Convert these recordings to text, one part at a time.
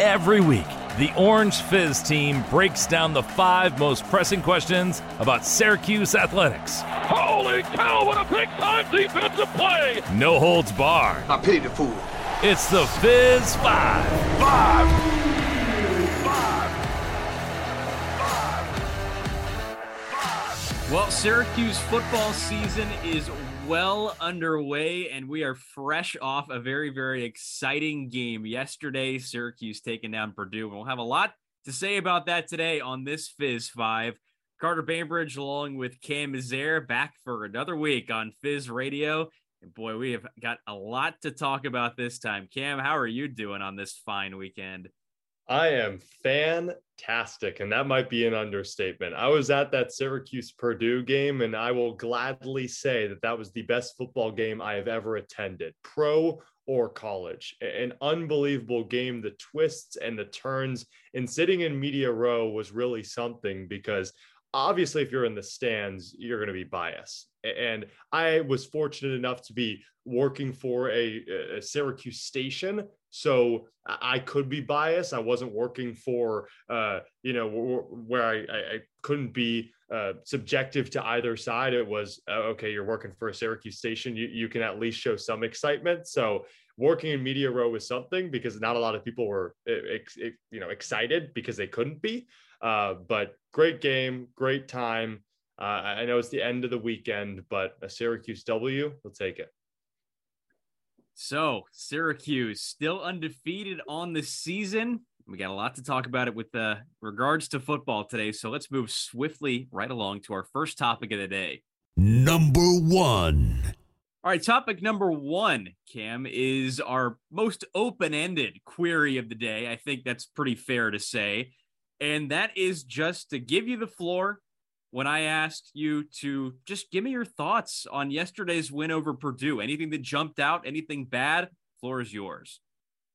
Every week, the Orange Fizz team breaks down the five most pressing questions about Syracuse athletics. Holy cow, what a big time defensive play! No holds barred. I pity the fool. It's the Fizz Five. Five! Well, Syracuse football season is well underway, and we are fresh off a very, very exciting game yesterday. Syracuse taking down Purdue. And we'll have a lot to say about that today on this Fizz 5. Carter Bainbridge, along with Cam Mizer, back for another week on Fizz Radio. And boy, we have got a lot to talk about this time. Cam, how are you doing on this fine weekend? I am fantastic, and that might be an understatement. I was at that Syracuse Purdue game, and I will gladly say that that was the best football game I have ever attended, pro or college. An unbelievable game. The twists and the turns, and sitting in media row was really something because obviously, if you're in the stands, you're going to be biased. And I was fortunate enough to be working for a, a Syracuse station so I could be biased. I wasn't working for, uh, you know, where I, I couldn't be uh, subjective to either side. It was uh, okay. You're working for a Syracuse station. You you can at least show some excitement. So working in media row was something because not a lot of people were, you know, excited because they couldn't be. Uh, but great game, great time. Uh, I know it's the end of the weekend, but a Syracuse W, we'll take it. So, Syracuse still undefeated on the season. We got a lot to talk about it with uh, regards to football today. So, let's move swiftly right along to our first topic of the day. Number one. All right, topic number one, Cam, is our most open ended query of the day. I think that's pretty fair to say. And that is just to give you the floor when I asked you to just give me your thoughts on yesterday's win over Purdue. Anything that jumped out, anything bad, floor is yours.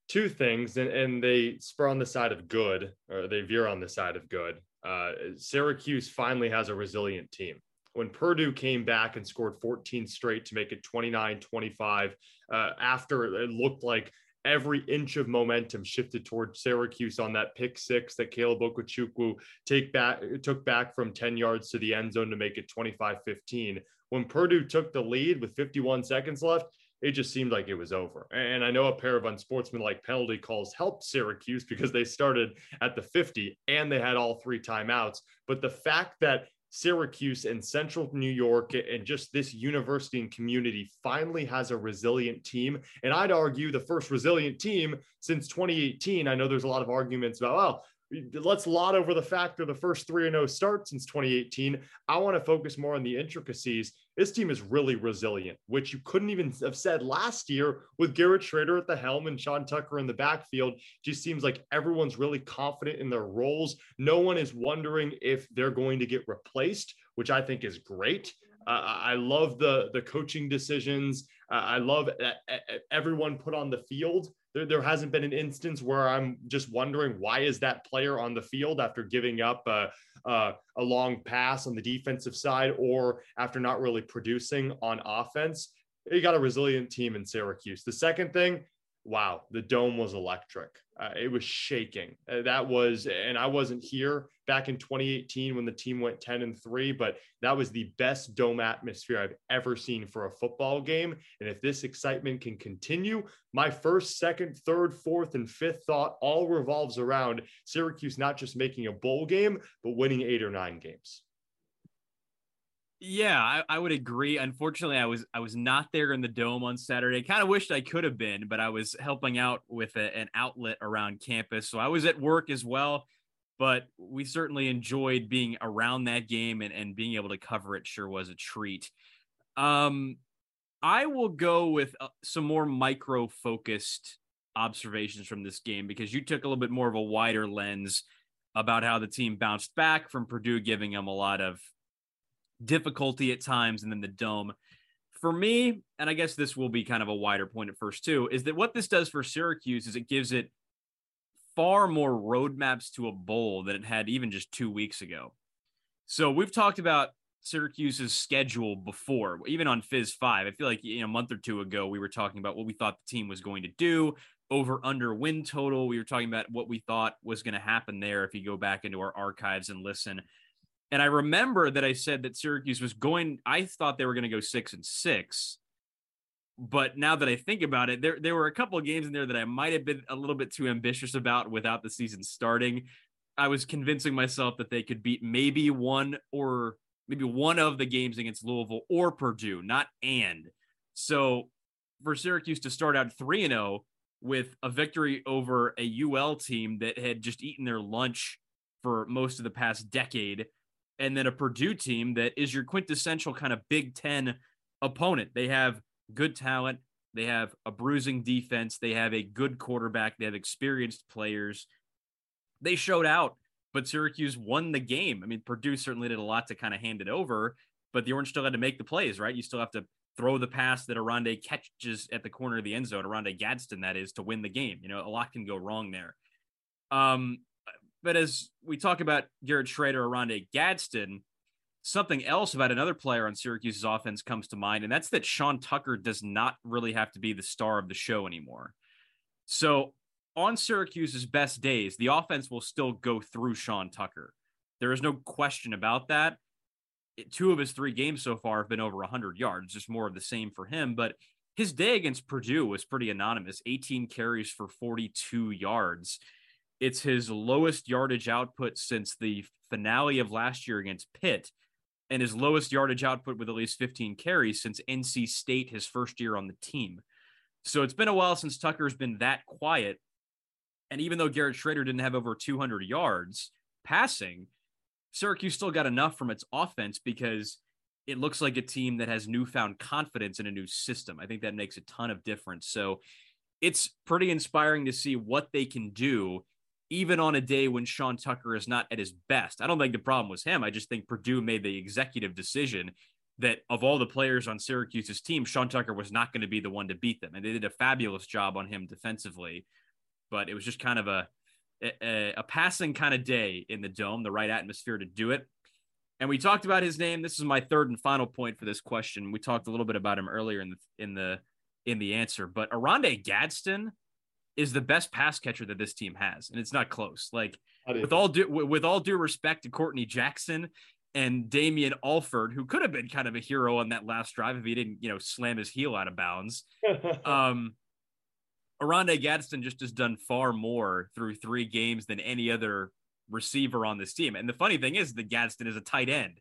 Two things, and, and they spur on the side of good, or they veer on the side of good. Uh, Syracuse finally has a resilient team. When Purdue came back and scored 14 straight to make it 29 25, uh, after it looked like every inch of momentum shifted towards Syracuse on that pick six that Caleb Okechukwu take back took back from 10 yards to the end zone to make it 25-15. When Purdue took the lead with 51 seconds left, it just seemed like it was over. And I know a pair of unsportsmanlike penalty calls helped Syracuse because they started at the 50 and they had all three timeouts. But the fact that Syracuse and Central New York and just this university and community finally has a resilient team. And I'd argue the first resilient team since 2018. I know there's a lot of arguments about, well, let's lot over the fact of the first 3 0 start since 2018. I want to focus more on the intricacies. This team is really resilient, which you couldn't even have said last year with Garrett Shrader at the helm and Sean Tucker in the backfield. Just seems like everyone's really confident in their roles. No one is wondering if they're going to get replaced, which I think is great. Uh, I love the the coaching decisions. Uh, I love that everyone put on the field there, there hasn't been an instance where I'm just wondering why is that player on the field after giving up a, a, a long pass on the defensive side or after not really producing on offense. You got a resilient team in Syracuse. The second thing, wow, the dome was electric. Uh, it was shaking. Uh, that was, and I wasn't here back in 2018 when the team went 10 and 3, but that was the best dome atmosphere I've ever seen for a football game. And if this excitement can continue, my first, second, third, fourth, and fifth thought all revolves around Syracuse not just making a bowl game, but winning eight or nine games. Yeah, I, I, would agree. Unfortunately, I was I was not there in the dome on Saturday. Kind of wished I could have been, but I was helping out with a, an outlet around campus, so I was at work as well. But we certainly enjoyed being around that game and, and being able to cover it. Sure was a treat. Um, I will go with uh, some more micro focused observations from this game because you took a little bit more of a wider lens about how the team bounced back from Purdue, giving them a lot of difficulty at times, and then the dome. For me, and I guess this will be kind of a wider point at first too, is that what this does for Syracuse is it gives it far more roadmaps to a bowl than it had even just two weeks ago. So we've talked about Syracuse's schedule before, even on Fizz 5. I feel like you know, a month or two ago, we were talking about what we thought the team was going to do, over under win total. We were talking about what we thought was going to happen there if you go back into our archives and listen. And I remember that I said that Syracuse was going, I thought they were going to go six and six. But now that I think about it, there, there were a couple of games in there that I might have been a little bit too ambitious about without the season starting. I was convincing myself that they could beat maybe one or maybe one of the games against Louisville or Purdue, not and. So for Syracuse to start out 3 and 0 with a victory over a UL team that had just eaten their lunch for most of the past decade and then a Purdue team that is your quintessential kind of Big 10 opponent. They have good talent, they have a bruising defense, they have a good quarterback, they have experienced players. They showed out, but Syracuse won the game. I mean, Purdue certainly did a lot to kind of hand it over, but the Orange still had to make the plays, right? You still have to throw the pass that Oronde catches at the corner of the end zone, Oronde Gadsden, that is, to win the game. You know, a lot can go wrong there. Um, but as we talk about Garrett Shrader, Oronde Gadsden, something else about another player on Syracuse's offense comes to mind, and that's that Sean Tucker does not really have to be the star of the show anymore. So on Syracuse's best days, the offense will still go through Sean Tucker. There is no question about that two of his three games so far have been over 100 yards, just more of the same for him. But his day against Purdue was pretty anonymous 18 carries for 42 yards. It's his lowest yardage output since the finale of last year against Pitt, and his lowest yardage output with at least 15 carries since NC State, his first year on the team. So it's been a while since Tucker's been that quiet. And even though Garrett Shrader didn't have over 200 yards passing, Syracuse still got enough from its offense because it looks like a team that has newfound confidence in a new system. I think that makes a ton of difference. So it's pretty inspiring to see what they can do, even on a day when Sean Tucker is not at his best. I don't think the problem was him. I just think Purdue made the executive decision that of all the players on Syracuse's team, Sean Tucker was not going to be the one to beat them. And they did a fabulous job on him defensively. But it was just kind of a a, a passing kind of day in the dome, the right atmosphere to do it. And we talked about his name. This is my third and final point for this question. We talked a little bit about him earlier in the in the in the answer, but Oronde Gadsden is the best pass catcher that this team has, and it's not close. Like with all due with all due respect to Courtney Jackson and Damien Alford, who could have been kind of a hero on that last drive if he didn't, you know, slam his heel out of bounds. um, Oronde Gadsden just has done far more through three games than any other receiver on this team. And the funny thing is that Gadsden is a tight end,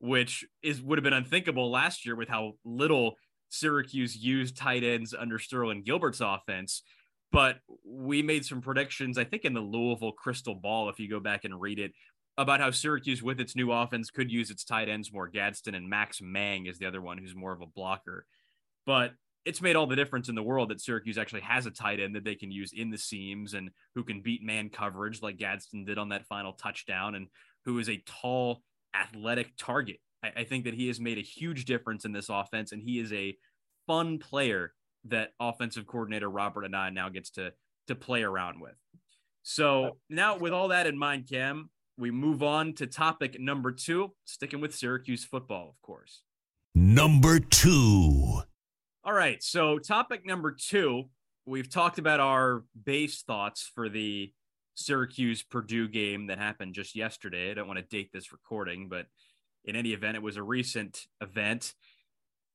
which is would have been unthinkable last year with how little Syracuse used tight ends under Sterling Gilbert's offense. But we made some predictions, I think, in the Louisville Crystal Ball, if you go back and read it, about how Syracuse, with its new offense, could use its tight ends more. Gadsden and Max Mang is the other one who's more of a blocker. But it's made all the difference in the world that Syracuse actually has a tight end that they can use in the seams and who can beat man coverage like Gadsden did on that final touchdown and who is a tall, athletic target. I, I think that he has made a huge difference in this offense and he is a fun player that offensive coordinator Robert Anae now gets to to play around with. So now with all that in mind, Cam, we move on to topic number two, sticking with Syracuse football, of course. Number two. All right. So, topic number two, we've talked about our base thoughts for the Syracuse Purdue game that happened just yesterday. I don't want to date this recording, but in any event, it was a recent event.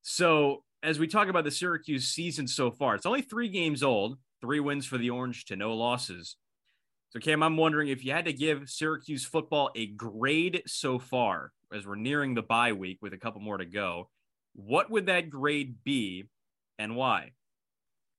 So, as we talk about the Syracuse season so far, it's only three games old, three wins for the Orange to no losses. So, Cam, I'm wondering if you had to give Syracuse football a grade so far, as we're nearing the bye week with a couple more to go, what would that grade be and why?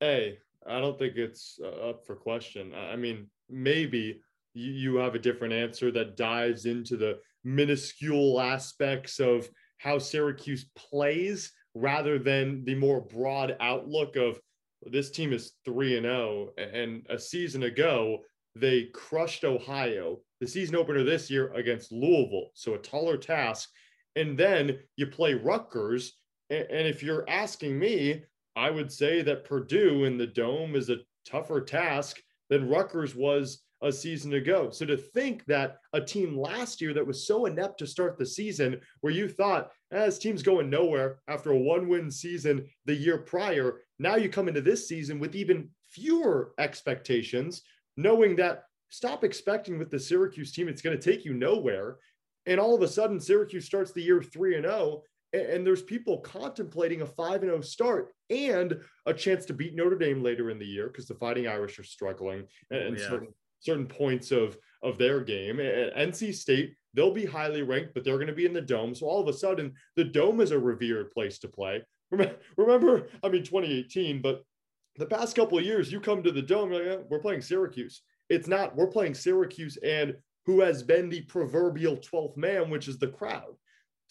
Hey, I don't think it's uh, up for question. I mean, maybe you, you have a different answer that dives into the minuscule aspects of how Syracuse plays rather than the more broad outlook of this team is 3 and 0 and a season ago they crushed Ohio. The season opener this year against Louisville, so a taller task. And then you play Rutgers and if you're asking me, I would say that Purdue in the dome is a tougher task than Rutgers was a season ago. So to think that a team last year that was so inept to start the season, where you thought, eh, team's going nowhere after a one win season the year prior, now you come into this season with even fewer expectations, knowing that stop expecting with the Syracuse team, it's going to take you nowhere. And all of a sudden, Syracuse starts the year 3 and 0 and there's people contemplating a 5 and 0 start and a chance to beat Notre Dame later in the year because the Fighting Irish are struggling and, oh, yeah. Certain points of of their game. At NC State, they'll be highly ranked, but they're going to be in the dome. So all of a sudden, the dome is a revered place to play. Remember, I mean, 2018, but the past couple of years, you come to the dome, like, we're playing Syracuse. It's not, we're playing Syracuse and who has been the proverbial 12th man, which is the crowd.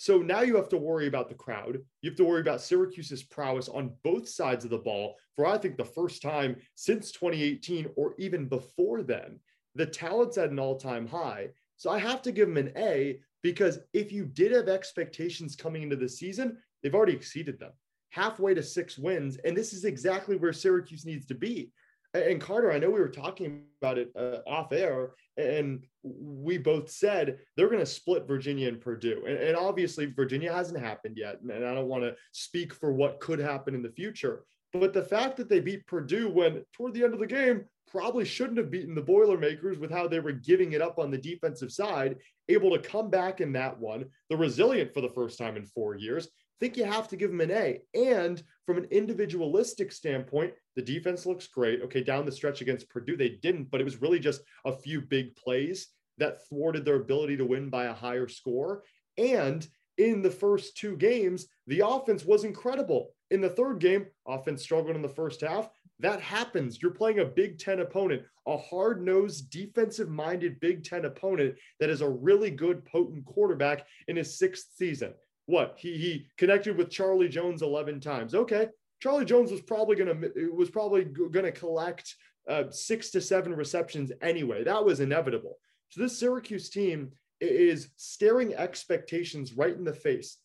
So now you have to worry about the crowd. You have to worry about Syracuse's prowess on both sides of the ball for, I think, the first time since 2018 or even before then. The talent's at an all time high. So I have to give them an A because if you did have expectations coming into the season, they've already exceeded them halfway to six wins. And this is exactly where Syracuse needs to be. And Carter, I know we were talking about it uh, off air, and we both said they're going to split Virginia and Purdue. And, and, obviously, Virginia hasn't happened yet. And I don't want to speak for what could happen in the future. But the fact that they beat Purdue when toward the end of the game probably shouldn't have beaten the Boilermakers with how they were giving it up on the defensive side, able to come back in that one, the resilient for the first time in four years, think you have to give them an A. And from an individualistic standpoint, the defense looks great. Okay, down the stretch against Purdue, they didn't, but it was really just a few big plays that thwarted their ability to win by a higher score. And in the first two games, the offense was incredible. In the third game, offense struggled in the first half. That happens. You're playing a Big Ten opponent, a hard nosed, defensive minded Big Ten opponent that is a really good, potent quarterback in his sixth season what he he connected with Charlie Jones 11 times. Okay, Charlie Jones was probably gonna was probably gonna collect uh, six to seven receptions anyway. That was inevitable. So this Syracuse team is staring expectations right in the face,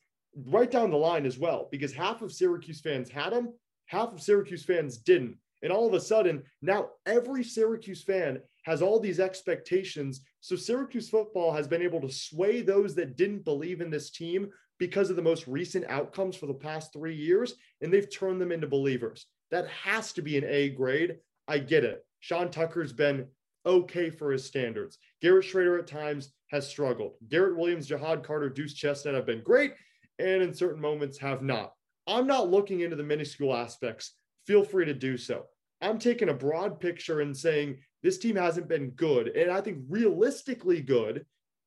right down the line as well, because half of Syracuse fans had him, half of Syracuse fans didn't. And all of a sudden, now every Syracuse fan has all these expectations. So Syracuse football has been able to sway those that didn't believe in this team because of the most recent outcomes for the past three years, and they've turned them into believers. That has to be an A grade. I get it. Sean Tucker's been okay for his standards. Garrett Shrader at times has struggled. Garrett Williams, Ja'Had Carter, Deuce Chestnut have been great, and in certain moments have not. I'm not looking into the minuscule aspects. Feel free to do so. I'm taking a broad picture and saying this team hasn't been good, and I think realistically good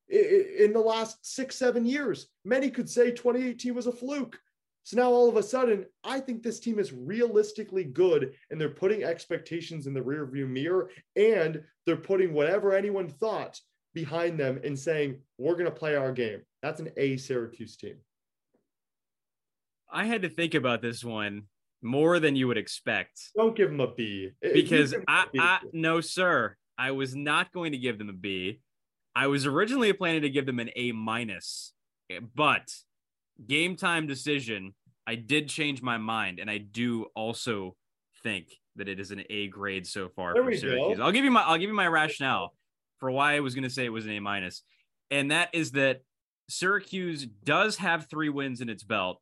in the last six, seven years. Many could say 2018 was a fluke. So now all of a sudden, I think this team is realistically good and they're putting expectations in the rearview mirror and they're putting whatever anyone thought behind them and saying, we're going to play our game. That's an A Syracuse team. I had to think about this one more than you would expect. Don't give them a B. Because I, a B. I, no, sir, I was not going to give them a B I was originally planning to give them an A minus, eh, but game time decision, I did change my mind, and I do also think that it is an A grade so far there for Syracuse. Go. I'll give you my I'll give you my rationale for why I was going to say it was an A minus, and that is that Syracuse does have three wins in its belt,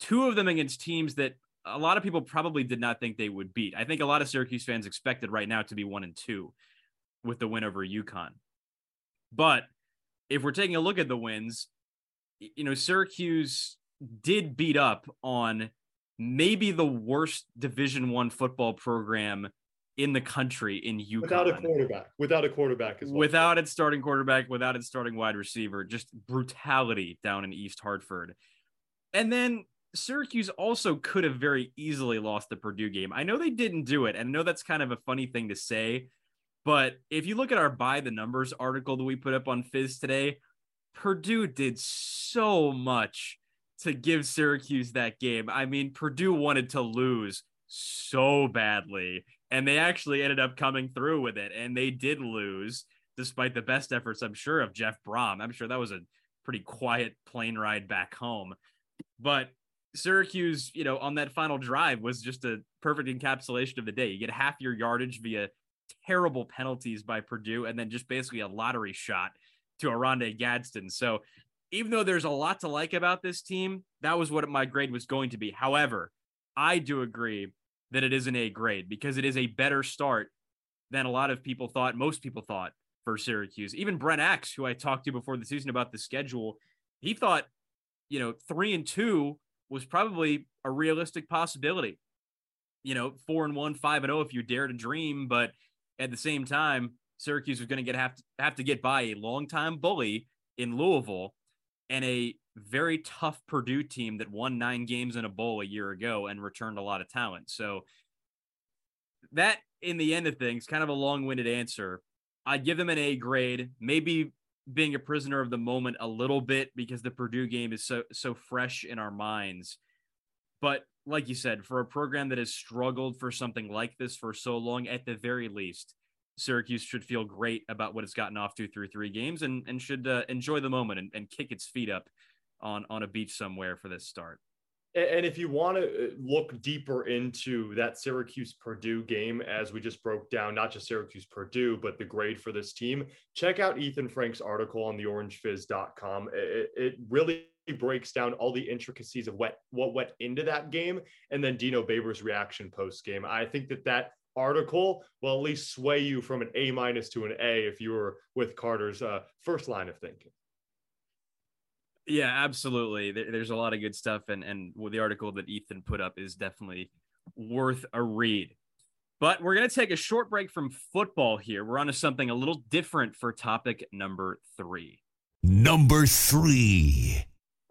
two of them against teams that a lot of people probably did not think they would beat. I think a lot of Syracuse fans expected right now to be one and two with the win over UConn. But if we're taking a look at the wins, you know, Syracuse did beat up on maybe the worst Division One football program in the country in UConn. Without a quarterback. Without a quarterback as well. Without its starting quarterback, without its starting wide receiver, just brutality down in East Hartford. And then Syracuse also could have very easily lost the Purdue game. I know they didn't do it, and I know that's kind of a funny thing to say but if you look at our by the numbers article that we put up on Fizz today, Purdue did so much to give Syracuse that game. I mean, Purdue wanted to lose so badly, and they actually ended up coming through with it, and they did lose despite the best efforts, I'm sure, of Jeff Brohm. I'm sure that was a pretty quiet plane ride back home. But Syracuse, you know, on that final drive was just a perfect encapsulation of the day. You get half your yardage via terrible penalties by Purdue and then just basically a lottery shot to Oronde Gadsden. So even though there's a lot to like about this team, that was what my grade was going to be. However, I do agree that it is an A grade because it is a better start than a lot of people thought, most people thought for Syracuse. Even Brent Axe, who I talked to before the season about the schedule, he thought, you know, three and two was probably a realistic possibility. You know, four and one, five and oh, if you dare to dream. But at the same time, Syracuse was going to get have to have to get by a longtime bully in Louisville and a very tough Purdue team that won nine games in a bowl a year ago and returned a lot of talent. So that in the end of things, kind of a long-winded answer. I'd give them an A grade, maybe being a prisoner of the moment a little bit because the Purdue game is so so fresh in our minds. But like you said, for a program that has struggled for something like this for so long, at the very least, Syracuse should feel great about what it's gotten off to through three games and, and should uh, enjoy the moment and, and kick its feet up on, on a beach somewhere for this start. And if you want to uh, look deeper into that Syracuse Purdue game, as we just broke down, not just Syracuse Purdue, but the grade for this team, check out Ethan Frank's article on the orangefizz.com. It, it really breaks down all the intricacies of what, what went into that game and then Dino Babers' reaction post game. I think that that article will at least sway you from an A minus to an A if you were with Carter's uh, first line of thinking. Yeah, absolutely. There's a lot of good stuff, and and the article that Ethan put up is definitely worth a read. But we're going to take a short break from football here. We're on to something a little different for topic number three. Number three.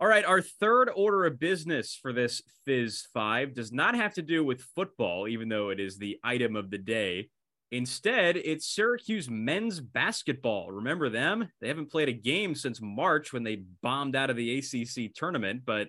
All right, our third order of business for this Fizz 5 does not have to do with football, even though it is the item of the day. Instead, it's Syracuse men's basketball. Remember them? They haven't played a game since March when they bombed out of the ACC tournament, but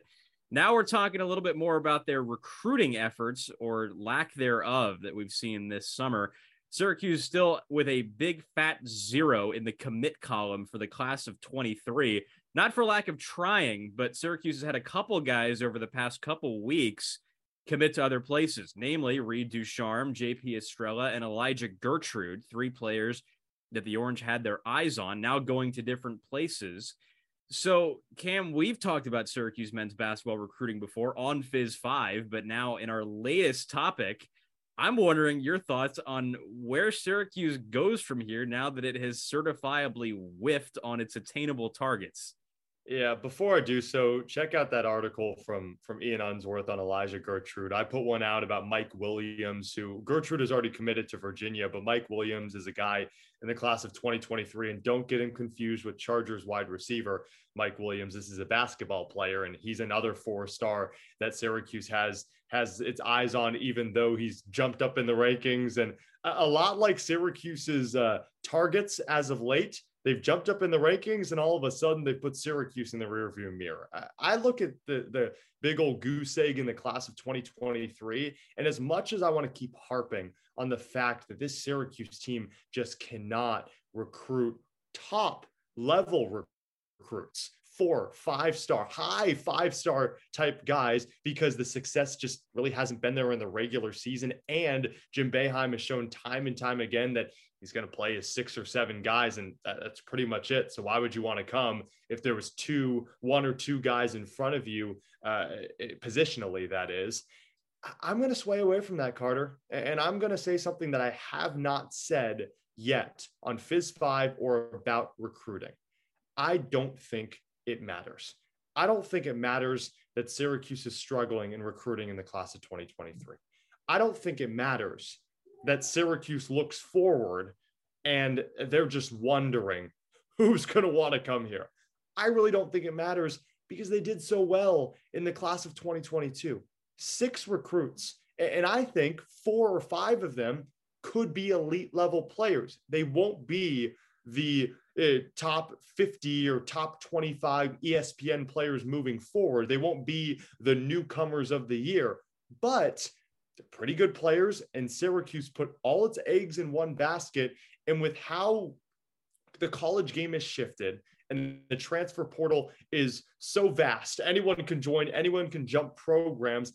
now we're talking a little bit more about their recruiting efforts or lack thereof that we've seen this summer. Syracuse still with a big fat zero in the commit column for the class of 23 not for lack of trying, but Syracuse has had a couple guys over the past couple weeks commit to other places, namely Reid Ducharme, JP Estrella, and Elijah Gertrude, three players that the Orange had their eyes on, now going to different places. So, Cam, we've talked about Syracuse men's basketball recruiting before on Fizz 5, but now in our latest topic, I'm wondering your thoughts on where Syracuse goes from here now that it has certifiably whiffed on its attainable targets. Yeah, before I do so, check out that article from from Ian Unsworth on Elijah Gertrude. I put one out about Mike Williams, who Gertrude has already committed to Virginia, but Mike Williams is a guy in the class of 2023. And don't get him confused with Chargers wide receiver Mike Williams. This is a basketball player, and he's another four star that Syracuse has has its eyes on, even though he's jumped up in the rankings and a, a lot like Syracuse's uh, targets as of late they've jumped up in the rankings and all of a sudden they put Syracuse in the rearview mirror. I, I, look at the the big old goose egg in the class of 2023, and as much as I want to keep harping on the fact that this Syracuse team just cannot recruit top level recruits, four, five star, high five star type guys because the success just really hasn't been there in the regular season. And Jim Boeheim has shown time and time again that he's going to play his six or seven guys, and that's pretty much it. So why would you want to come if there was two, one or two guys in front of you, uh, positionally? That is. I'm going to sway away from that, Carter, and I'm going to say something that I have not said yet on Fizz Five or about recruiting. I don't think it matters. I don't think it matters that Syracuse is struggling in recruiting in the class of 2023. I don't think it matters that Syracuse looks forward and they're just wondering who's going to want to come here. I really don't think it matters because they did so well in the class of 2022. Six recruits, and I think four or five of them could be elite level players. They won't be the uh, top 50 or top 25 ESPN players moving forward. They won't be the newcomers of the year, but pretty good players. And Syracuse put all its eggs in one basket. And with how the college game has shifted and the transfer portal is so vast, anyone can join, anyone can jump programs.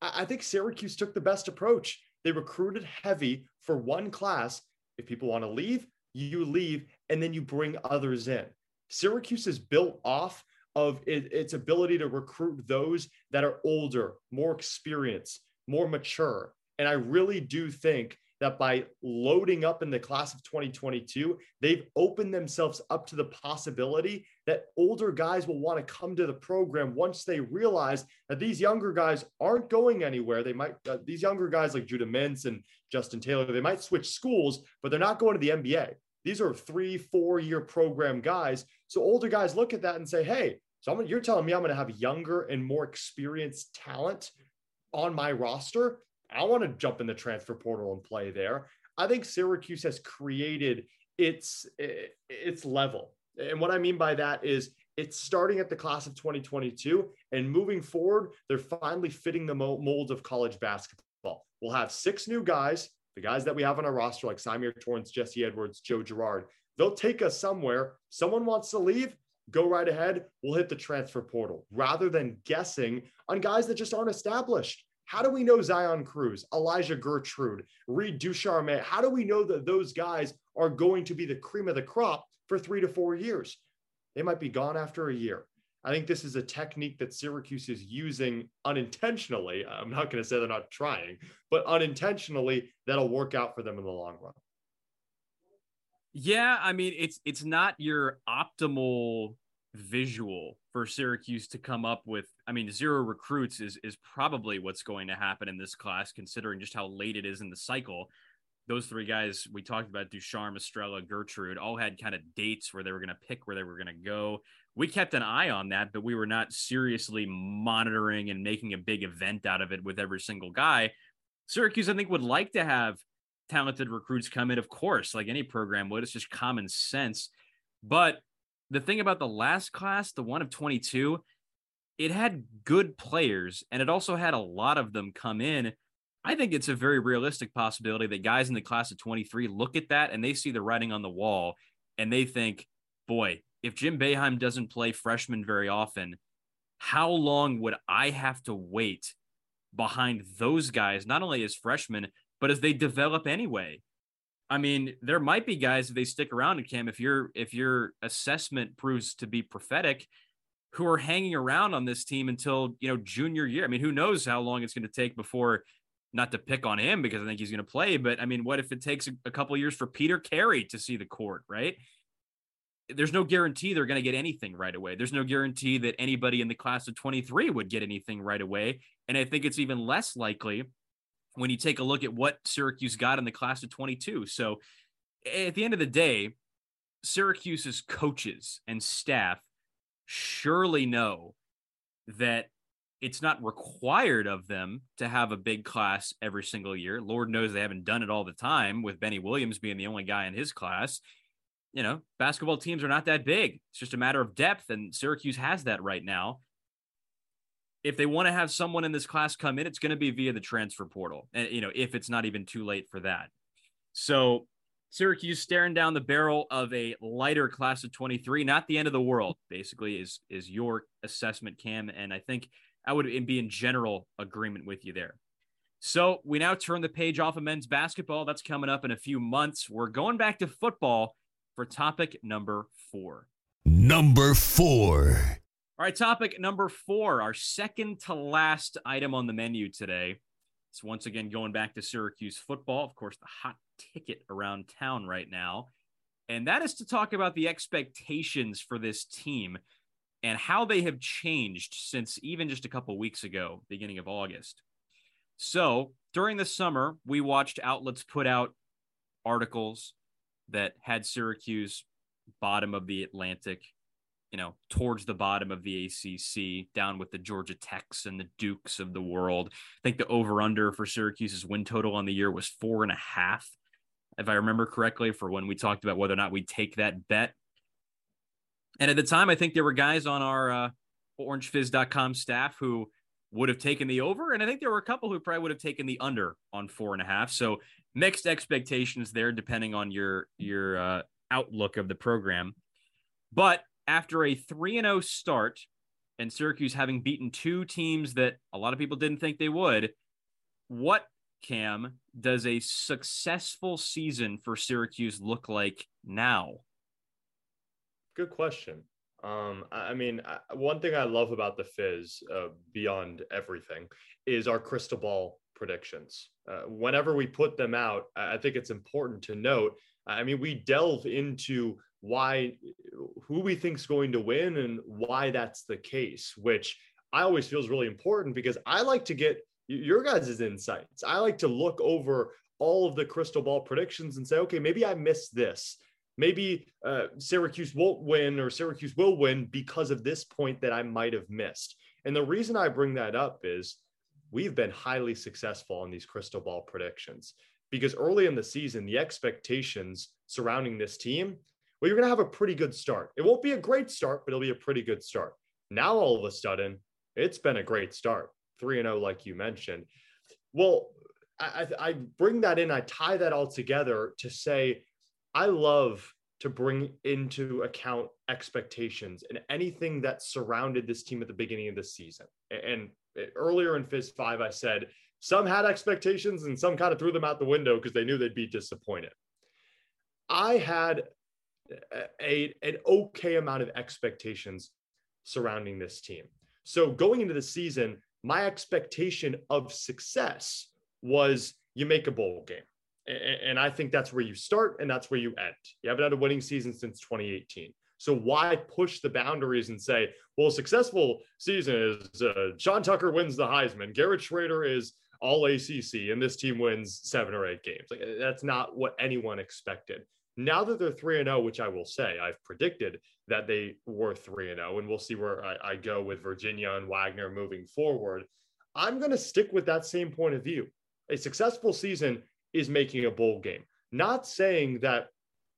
I think Syracuse took the best approach. They recruited heavy for one class. If people want to leave, you leave, and then you bring others in. Syracuse is built off of its ability to recruit those that are older, more experienced, more mature. And I really do think that by loading up in the class of 2022, they've opened themselves up to the possibility that older guys will want to come to the program once they realize that these younger guys aren't going anywhere. They might, uh, these younger guys like Judah Mintz and Justin Taylor, they might switch schools, but they're not going to the NBA. These are three, four year program guys. So older guys look at that and say, hey, so I'm, you're telling me I'm going to have younger and more experienced talent on my roster. I want to jump in the transfer portal and play there. I think Syracuse has created its eh, its level. And what I mean by that is it's starting at the class of 2022 and moving forward, they're finally fitting the mold of college basketball. We'll have six new guys the guys that we have on our roster, like Symir Torrence, Jesse Edwards, Joe Girard, they'll take us somewhere. Someone wants to leave, go right ahead. We'll hit the transfer portal rather than guessing on guys that just aren't established. How do we know Zion Cruz, Elijah Gertrude, Reid Ducharme? How do we know that those guys are going to be the cream of the crop for three to four years? They might be gone after a year. I think this is a technique that Syracuse is using unintentionally. I'm not going to say they're not trying, but unintentionally that'll work out for them in the long run. Yeah, I mean it's it's not your optimal visual for Syracuse to come up with. I mean, zero recruits is is probably what's going to happen in this class, considering just how late it is in the cycle. Those three guys we talked about, Ducharme, Estrella, Gertrude, all had kind of dates where they were going to pick where they were going to go we kept an eye on that, but we were not seriously monitoring and making a big event out of it with every single guy. Syracuse, I think, would like to have talented recruits come in, of course, like any program would. It's just common sense. But the thing about the last class, the one of 22, it had good players and it also had a lot of them come in. I think it's a very realistic possibility that guys in the class of 23 look at that and they see the writing on the wall and they think, boy, if Jim Boeheim doesn't play freshmen very often, how long would I have to wait behind those guys, not only as freshmen, but as they develop anyway? I mean, there might be guys if they stick around in Cam, if your if your assessment proves to be prophetic, who are hanging around on this team until you know junior year. I mean, who knows how long it's going to take before not to pick on him because I think he's going to play, but I mean, what if it takes a, a couple years for Peter Carey to see the court, right? there's no guarantee they're going to get anything right away. There's no guarantee that anybody in the class of 23 would get anything right away. And I think it's even less likely when you take a look at what Syracuse got in the class of 22. So at the end of the day, Syracuse's coaches and staff surely know that it's not required of them to have a big class every single year. Lord knows they haven't done it all the time with Benny Williams being the only guy in his class you know, basketball teams are not that big. It's just a matter of depth, and Syracuse has that right now. If they want to have someone in this class come in, it's going to be via the transfer portal, and you know, if it's not even too late for that. So, Syracuse staring down the barrel of a lighter class of 23, not the end of the world. Basically, is is your assessment, Cam, and I think I would be in general agreement with you there. So we now turn the page off of men's basketball. That's coming up in a few months. We're going back to football for topic number four. Number four. All right, topic number four, our second to last item on the menu today. It's once again going back to Syracuse football, of course, the hot ticket around town right now. And that is to talk about the expectations for this team and how they have changed since even just a couple weeks ago, beginning of August. So during the summer, we watched outlets put out articles, that had Syracuse bottom of the Atlantic, you know, towards the bottom of the ACC, down with the Georgia Techs and the Dukes of the world. I think the over under for Syracuse's win total on the year was four and a half, if I remember correctly, for when we talked about whether or not we'd take that bet. And at the time, I think there were guys on our uh, orangefizz.com staff who would have taken the over. And I think there were a couple who probably would have taken the under on four and a half. So mixed expectations there, depending on your your uh, outlook of the program. But after a three and zero oh start, and Syracuse having beaten two teams that a lot of people didn't think they would, what Cam does a successful season for Syracuse look like now? Good question. Um, I mean, one thing I love about the Fizz, uh, beyond everything, is our crystal ball predictions. Uh, whenever we put them out, I think it's important to note. I mean, we delve into why, who we think is going to win and why that's the case, which I always feel is really important because I like to get your guys' insights. I like to look over all of the crystal ball predictions and say, okay, maybe I missed this. Maybe uh, Syracuse won't win or Syracuse will win because of this point that I might have missed. And the reason I bring that up is we've been highly successful on these crystal ball predictions because early in the season, the expectations surrounding this team, well, you're going to have a pretty good start. It won't be a great start, but it'll be a pretty good start. Now, all of a sudden, it's been a great start 3 and 0, like you mentioned. Well, I, I bring that in, I tie that all together to say, I love to bring into account expectations and anything that surrounded this team at the beginning of the season. And eh, earlier in Fizz 5, I said some had expectations and some kind of threw them out the window because they knew they'd be disappointed. I had a, an okay amount of expectations surrounding this team. So going into the season, my expectation of success was you make a bowl game. And I think that's where you start and that's where you end. You haven't had a winning season since 2018. So why push the boundaries and say, well, a successful season is uh, Sean Tucker wins the Heisman, Garrett Shrader is all ACC, and this team wins seven or eight games. Like that's not what anyone expected. Now that they're three and zero, oh, which I will say I've predicted that they were three and zero, and we'll see where I, I go with Virginia and Wagner moving forward. I'm going to stick with that same point of view. A successful season is making a bowl game. Not saying that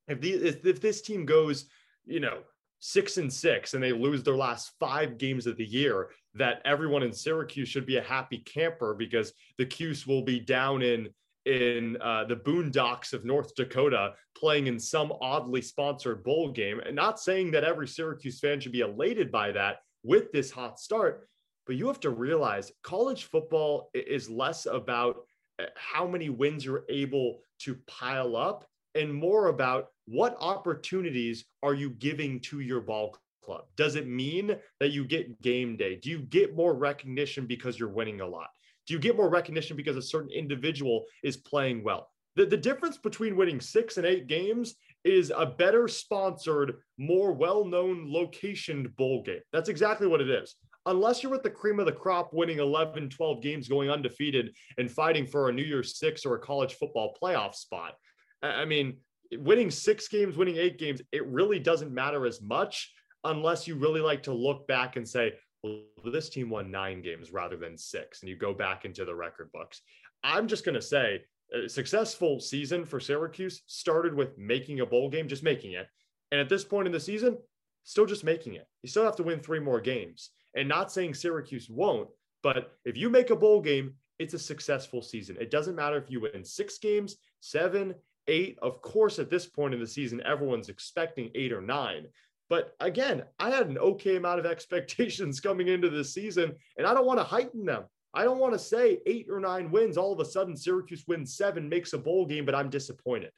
if the if, if this team goes, you know, six and six and they lose their last five games of the year, that everyone in Syracuse should be a happy camper because the Cuse will be down in in uh, the boondocks of North Dakota playing in some oddly sponsored bowl game. And not saying that every Syracuse fan should be elated by that with this hot start, but you have to realize college football is less about uh, how many wins you're able to pile up and more about what opportunities are you giving to your ball club? Does it mean that you get game day? Do you get more recognition because you're winning a lot? Do you get more recognition because a certain individual is playing well? The, the difference between winning six and eight games is a better sponsored, more well known locationed bowl game. That's exactly what it is. Unless you're with the cream of the crop, winning 11, 12 games, going undefeated, and fighting for a New Year's Six or a college football playoff spot. I mean, winning six games, winning eight games, it really doesn't matter as much unless you really like to look back and say, well, this team won nine games rather than six, and you go back into the record books. I'm just going to say, a successful season for Syracuse started with making a bowl game, just making it. And at this point in the season, still just making it. You still have to win three more games. And not saying Syracuse won't, but if you make a bowl game, it's a successful season. It doesn't matter if you win six games, seven, eight. Of course, at this point in the season, everyone's expecting eight or nine. But again, I had an okay amount of expectations coming into this season, and I don't want to heighten them. I don't want to say eight or nine wins. All of a sudden, Syracuse wins seven, makes a bowl game, but I'm disappointed.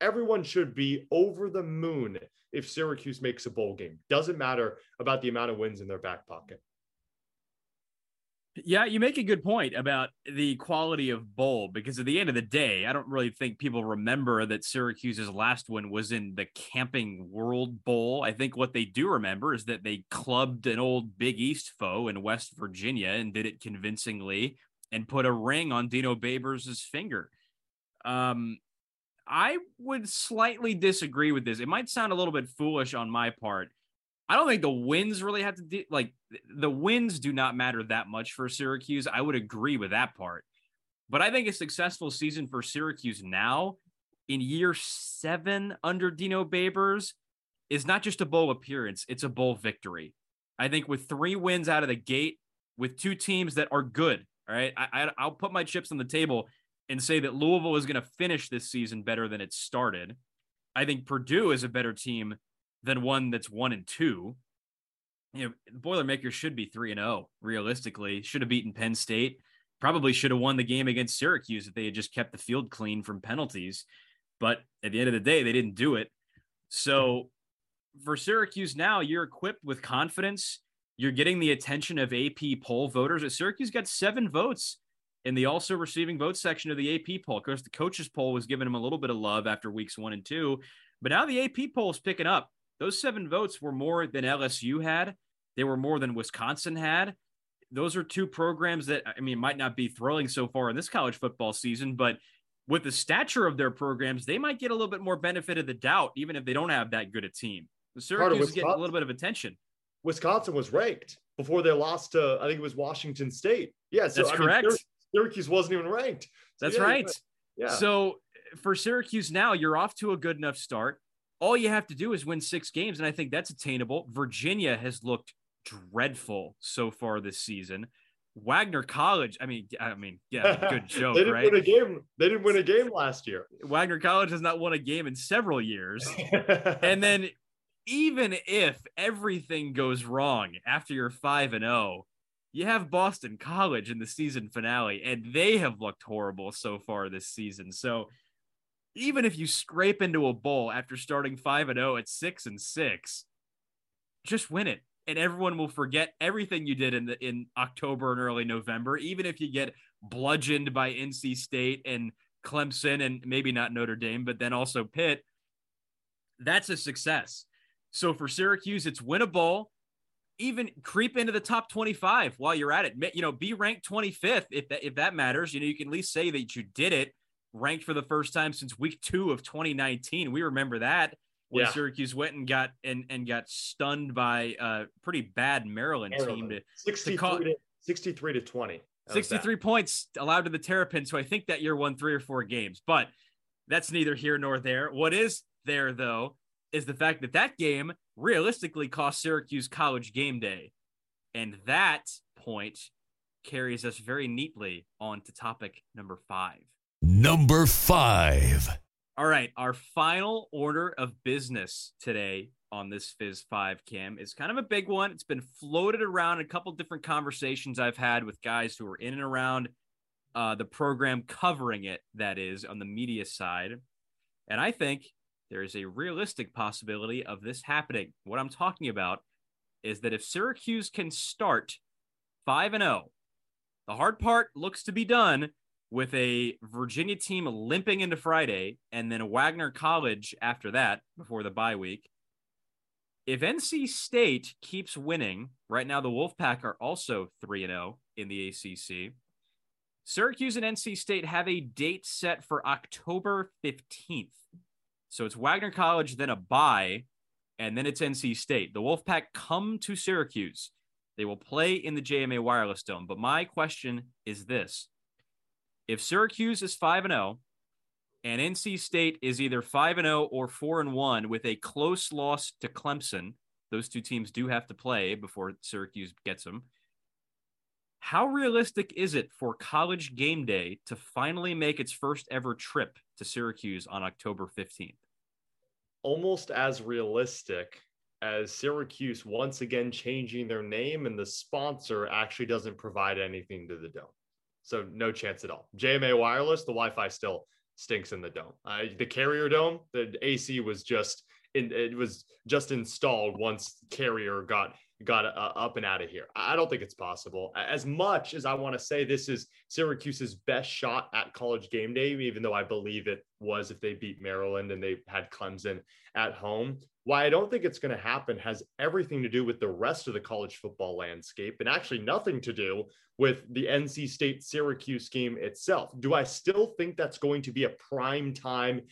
Everyone should be over the moon if Syracuse makes a bowl game. Doesn't matter about the amount of wins in their back pocket. Yeah, you make a good point about the quality of bowl because at the end of the day, I don't really think people remember that Syracuse's last one was in the Camping World Bowl. I think what they do remember is that they clubbed an old Big East foe in West Virginia and did it convincingly and put a ring on Dino Babers' finger. Um, I would slightly disagree with this. It might sound a little bit foolish on my part I don't think the wins really have to do like the wins do not matter that much for Syracuse. I would agree with that part. But I think a successful season for Syracuse now in year seven under Dino Babers is not just a bowl appearance, it's a bowl victory. I think with three wins out of the gate, with two teams that are good, all right, I, I, will put my chips on the table and say that Louisville is going to finish this season better than it started. I think Purdue is a better team than one that's one and two. You know, the Boilermakers should be three and zero oh, realistically. Should have beaten Penn State. Probably should have won the game against Syracuse if they had just kept the field clean from penalties. But at the end of the day, they didn't do it. So for Syracuse now, you're equipped with confidence. You're getting the attention of AP poll voters. Syracuse got seven votes in the also receiving vote section of the AP poll. Of course, the coaches poll was giving him a little bit of love after weeks one and two, but now the AP poll is picking up. Those seven votes were more than LSU had. They were more than Wisconsin had. Those are two programs that I mean might not be thrilling so far in this college football season, but with the stature of their programs, they might get a little bit more benefit of the doubt, even if they don't have that good a team. The Syracuse is getting a little bit of attention. Wisconsin was ranked before they lost to, I think it was Washington State. Yeah, so, that's I correct. Mean, Syracuse wasn't even ranked. So, that's yeah, right. Yeah. So for Syracuse now, you're off to a good enough start. All you have to do is win six games, and I think that's attainable. Virginia has looked dreadful so far this season. Wagner College, I mean, I mean, yeah, good joke, they didn't right? Win a game. They didn't win a game last year. Wagner College has not won a game in several years. and then even if everything goes wrong after you're 5 and 0, you have Boston College in the season finale and they have looked horrible so far this season. So even if you scrape into a bowl after starting 5 and 0 at 6 and 6, just win it and everyone will forget everything you did in the in October and early November even if you get bludgeoned by NC State and Clemson and maybe not Notre Dame but then also Pitt that's a success so for Syracuse, it's win a bowl, even creep into the top 25 while you're at it. You know, be ranked 25th if that if that matters. You know, you can at least say that you did it, ranked for the first time since week two of 2019. We remember that when yeah. Syracuse went and got and and got stunned by a pretty bad Maryland, Maryland. team to 63 to, call, to 63 to 20. 63 points allowed to the Terrapins, who I think that year won three or four games, but that's neither here nor there. What is there though is the fact that that game realistically cost Syracuse college game day. And that point carries us very neatly on to topic number five. Number five. All right. Our final order of business today on this Fizz 5 cam is kind of a big one. It's been floated around a couple different conversations I've had with guys who are in and around uh, the program covering it, that is, on the media side. And I think there is a realistic possibility of this happening. What I'm talking about is that if Syracuse can start 5 and 0, the hard part looks to be done with a Virginia team limping into Friday and then Wagner College after that before the bye week. If NC State keeps winning, right now the Wolfpack are also 3 0 in the ACC. Syracuse and NC State have a date set for October 15th. So it's Wagner College, then a bye, and then it's NC State. The Wolfpack come to Syracuse. They will play in the JMA Wireless Dome. But my question is this if Syracuse is 5 and 0, and NC State is either 5 and 0 or 4 and 1 with a close loss to Clemson, those two teams do have to play before Syracuse gets them. How realistic is it for college game day to finally make its first ever trip to Syracuse on October 15th? Almost as realistic as Syracuse once again changing their name and the sponsor actually doesn't provide anything to the dome. So no chance at all. JMA Wireless, the Wi-Fi still stinks in the dome. Uh, the Carrier Dome, the AC was just in, it was just installed once Carrier got got uh, up and out of here. I don't think it's possible. As much as I want to say this is Syracuse's best shot at college game day, even though I believe it was if they beat Maryland and they had Clemson at home. Why I don't think it's going to happen has everything to do with the rest of the college football landscape and actually nothing to do with the NC State Syracuse game itself. Do I still think that's going to be a prime time,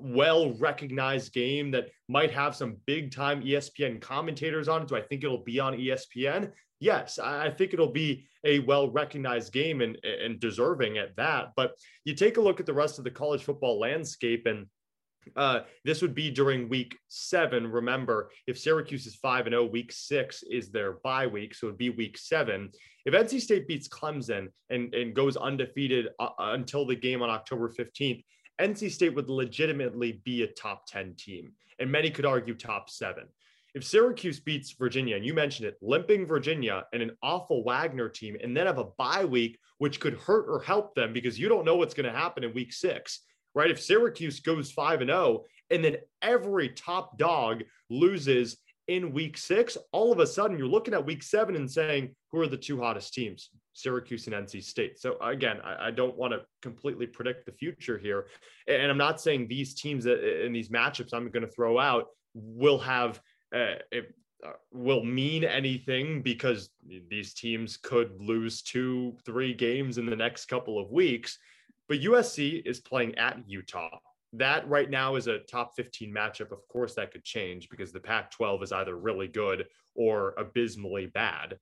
well recognized game that might have some big time ESPN commentators on it? Do I think it'll be on ESPN? Yes, I think it'll be a well recognized game and, and deserving at that. But you take a look at the rest of the college football landscape and uh, this would be during week seven. Remember, if Syracuse is 5 and 0, week six is their bye week. So it'd be week seven. If NC State beats Clemson and, and goes undefeated uh, until the game on October 15th, NC State would legitimately be a top 10 team. And many could argue top seven. If Syracuse beats Virginia, and you mentioned it, limping Virginia and an awful Wagner team, and then have a bye week, which could hurt or help them because you don't know what's going to happen in week six right? If Syracuse goes 5 and 0 and then every top dog loses in week 6, all of a sudden you're looking at week 7 and saying who are the two hottest teams? Syracuse and NC State. So again, I, I don't want to completely predict the future here, and I'm not saying these teams in these matchups I'm going to throw out will have uh, uh, will mean anything because these teams could lose two, three games in the next couple of weeks. But USC is playing at Utah. That right now is a top 15 matchup. Of course, that could change because the Pac 12 is either really good or abysmally bad.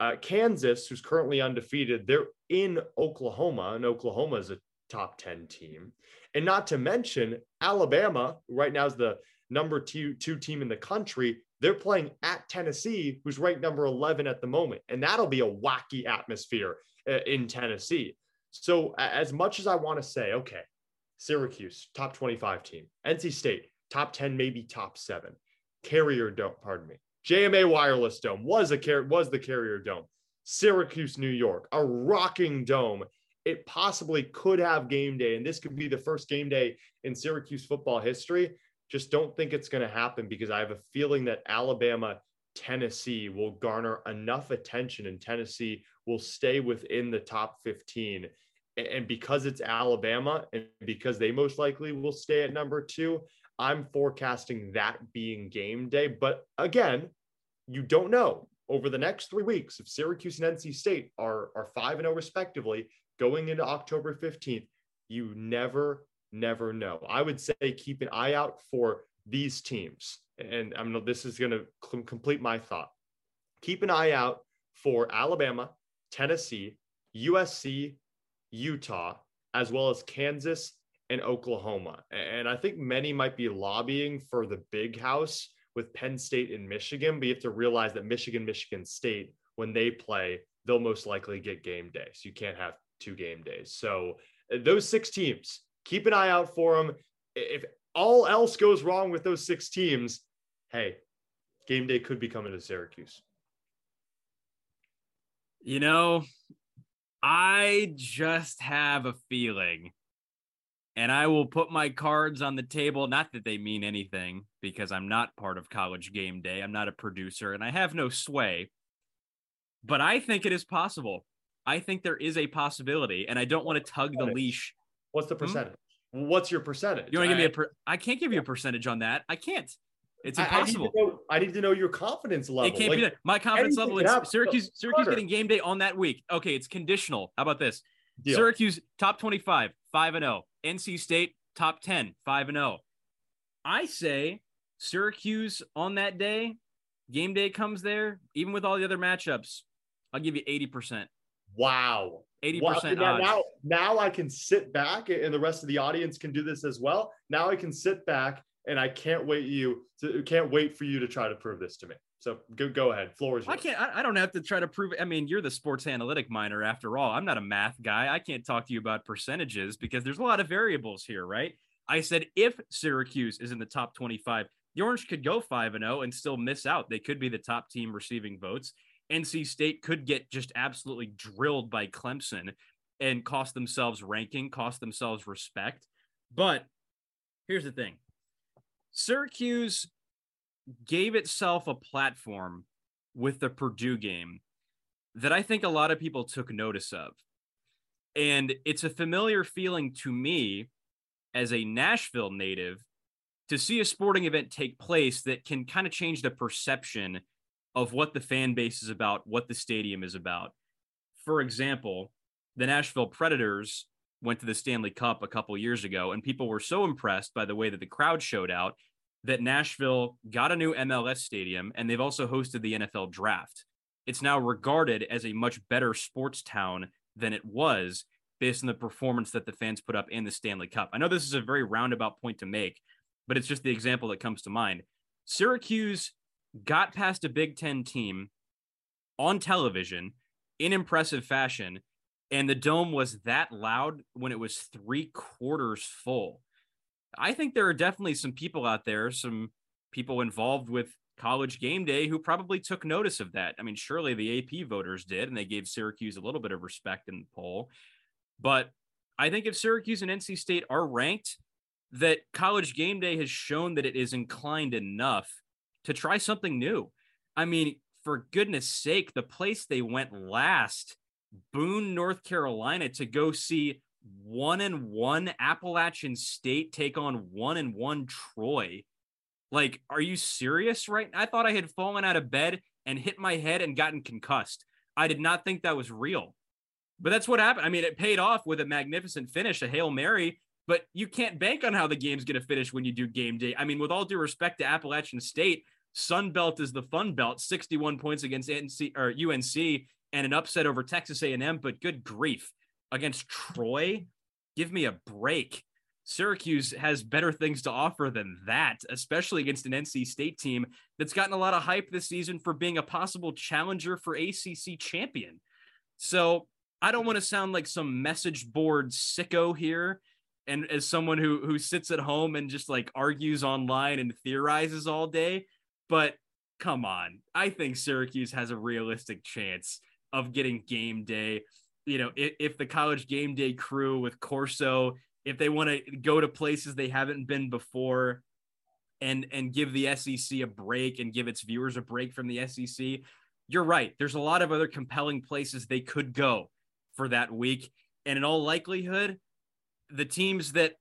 Uh, Kansas, who's currently undefeated, they're in Oklahoma, and Oklahoma is a top 10 team. And not to mention, Alabama right now is the number two, two team in the country. They're playing at Tennessee, who's ranked number 11 at the moment. And that'll be a wacky atmosphere uh, in Tennessee. So, as much as I want to say, okay, Syracuse, top 25 team, NC State, top 10, maybe top seven, Carrier Dome, pardon me, JMA Wireless Dome was a car- was the Carrier Dome, Syracuse, New York, a rocking dome. It possibly could have game day, and this could be the first game day in Syracuse football history. Just don't think it's going to happen because I have a feeling that Alabama, Tennessee will garner enough attention and Tennessee will stay within the top 15. And because it's Alabama and because they most likely will stay at number two, I'm forecasting that being game day. But again, you don't know over the next three weeks if Syracuse and NC State are, are 5 and 0 respectively going into October 15th. You never never know. I would say keep an eye out for these teams. And I'm this is going to complete my thought. Keep an eye out for Alabama, Tennessee, USC, Utah, as well as Kansas and Oklahoma. And I think many might be lobbying for the big house with Penn State and Michigan, but you have to realize that Michigan, Michigan State, when they play, they'll most likely get game day. So you can't have two game days. So uh, those six teams, keep an eye out for them. If all else goes wrong with those six teams, hey, game day could be coming to Syracuse. You know, I just have a feeling, and I will put my cards on the table. Not that they mean anything, because I'm not part of college game day. I'm not a producer, and I have no sway. But I think it is possible. I think there is a possibility, and I don't want to tug the leash What's the hmm? percentage? Hmm? What's your percentage? You want to give me a per- I can't give you a percentage on that. I can't. It's impossible. I, I, need, know, I need, to know, your confidence level. It can't like, be that. My confidence level is Syracuse. Syracuse getting game day on that week. Okay, it's conditional. How about this? Deal. Syracuse top 25, 5 and 0. NC State top 10, 5 and 0. I say Syracuse on that day, game day comes there, even with all the other matchups, I'll give you 80%. Wow. 80% well, now, now, now I can sit back and the rest of the audience can do this as well. Now I can sit back and I can't wait you to can't wait for you to try to prove this to me. So go go ahead. Floor is yours. I can't. I, I don't have to try to prove it. I mean, you're the sports analytic minor after all. I'm not a math guy. I can't talk to you about percentages because there's a lot of variables here, right? I said if Syracuse is in the top 25, the Orange could go 5 and 0 and still miss out. They could be the top team receiving votes. NC State could get just absolutely drilled by Clemson and cost themselves ranking, cost themselves respect. But here's the thing Syracuse gave itself a platform with the Purdue game that I think a lot of people took notice of. And it's a familiar feeling to me as a Nashville native to see a sporting event take place that can kind of change the perception of what the fan base is about, what the stadium is about. For example, the Nashville Predators went to the Stanley Cup a couple years ago, and people were so impressed by the way that the crowd showed out that Nashville got a new MLS stadium and they've also hosted the NFL draft. It's now regarded as a much better sports town than it was based on the performance that the fans put up in the Stanley Cup. I know this is a very roundabout point to make, but it's just the example that comes to mind. Syracuse got past a Big Ten team on television in impressive fashion, and the dome was that loud when it was three quarters full. I think there are definitely some people out there, some people involved with college game day who probably took notice of that. I mean, surely the AP voters did, and they gave Syracuse a little bit of respect in the poll. But I think if Syracuse and NC State are ranked, that college game day has shown that it is inclined enough to try something new. I mean, for goodness sake, the place they went last Boone, North Carolina to go see one and one Appalachian State take on one and one Troy. Like, are you serious right? I thought I had fallen out of bed and hit my head and gotten concussed. I did not think that was real. But that's what happened. I mean, it paid off with a magnificent finish, a Hail Mary, but you can't bank on how the game's going to finish when you do game day. I mean, with all due respect to Appalachian State, Sun Belt is the fun belt, 61 points against NC or UNC and an upset over Texas A&M, but good grief, against Troy, give me a break. Syracuse has better things to offer than that, especially against an NC State team that's gotten a lot of hype this season for being a possible challenger for ACC champion. So I don't want to sound like some message board sicko here. And as someone who who sits at home and just like argues online and theorizes all day, but come on, I think Syracuse has a realistic chance of getting game day. You know, if, if the college game day crew with Corso, if they want to go to places they haven't been before, and and give the SEC a break and give its viewers a break from the SEC, you're right. There's a lot of other compelling places they could go for that week, and in all likelihood, the teams that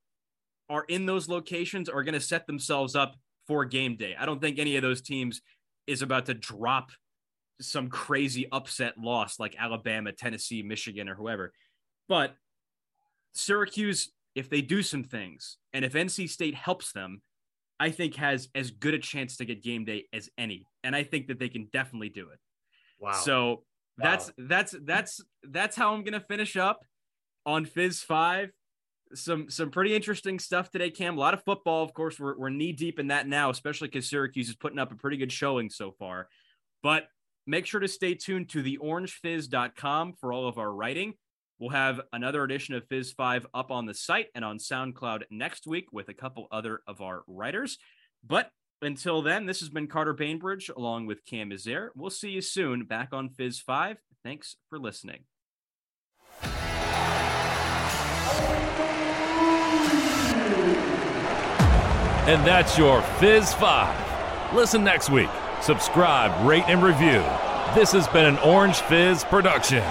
are in those locations are going to set themselves up for game day. I don't think any of those teams is about to drop some crazy upset loss like Alabama, Tennessee, Michigan, or whoever. But Syracuse, if they do some things, and if NC State helps them, I think has as good a chance to get game day as any. And I think that they can definitely do it. Wow. So that's wow. that's that's that's how I'm gonna finish up on Fizz Five. Some some pretty interesting stuff today, Cam. A lot of football, of course. We're we're knee deep in that now, especially because Syracuse is putting up a pretty good showing so far. But Make sure to stay tuned to theorangefizz.com for all of our writing. We'll have another edition of Fizz 5 up on the site and on SoundCloud next week with a couple other of our writers. But until then, this has been Carter Bainbridge along with Cam Izair. We'll see you soon back on Fizz 5. Thanks for listening. And that's your Fizz 5. Listen next week subscribe, rate, and review. This has been an Orange Fizz production.